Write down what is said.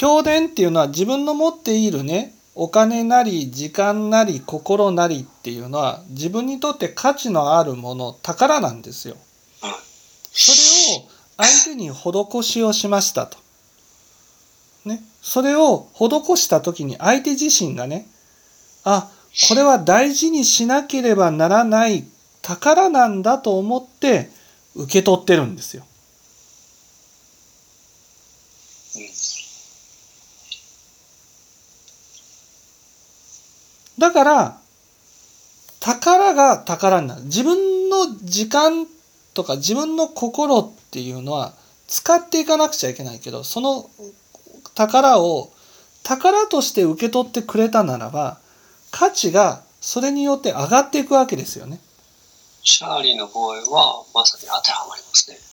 教伝っていうのは自分の持っているねお金なり時間なり心なりっていうのは自分にとって価値のあるもの宝なんですよ。それを相手に施しをしましたと。ね。それを施した時に相手自身がね、あ、これは大事にしなければならない宝なんだと思って受け取ってるんですよ。だから、宝が宝になる。自分の時間とか自分の心っていうのは使っていかなくちゃいけないけど、その宝を宝として受け取ってくれたならば、価値がそれによって上がっていくわけですよね。シャーリーの場合は、まさに当てはまりますね。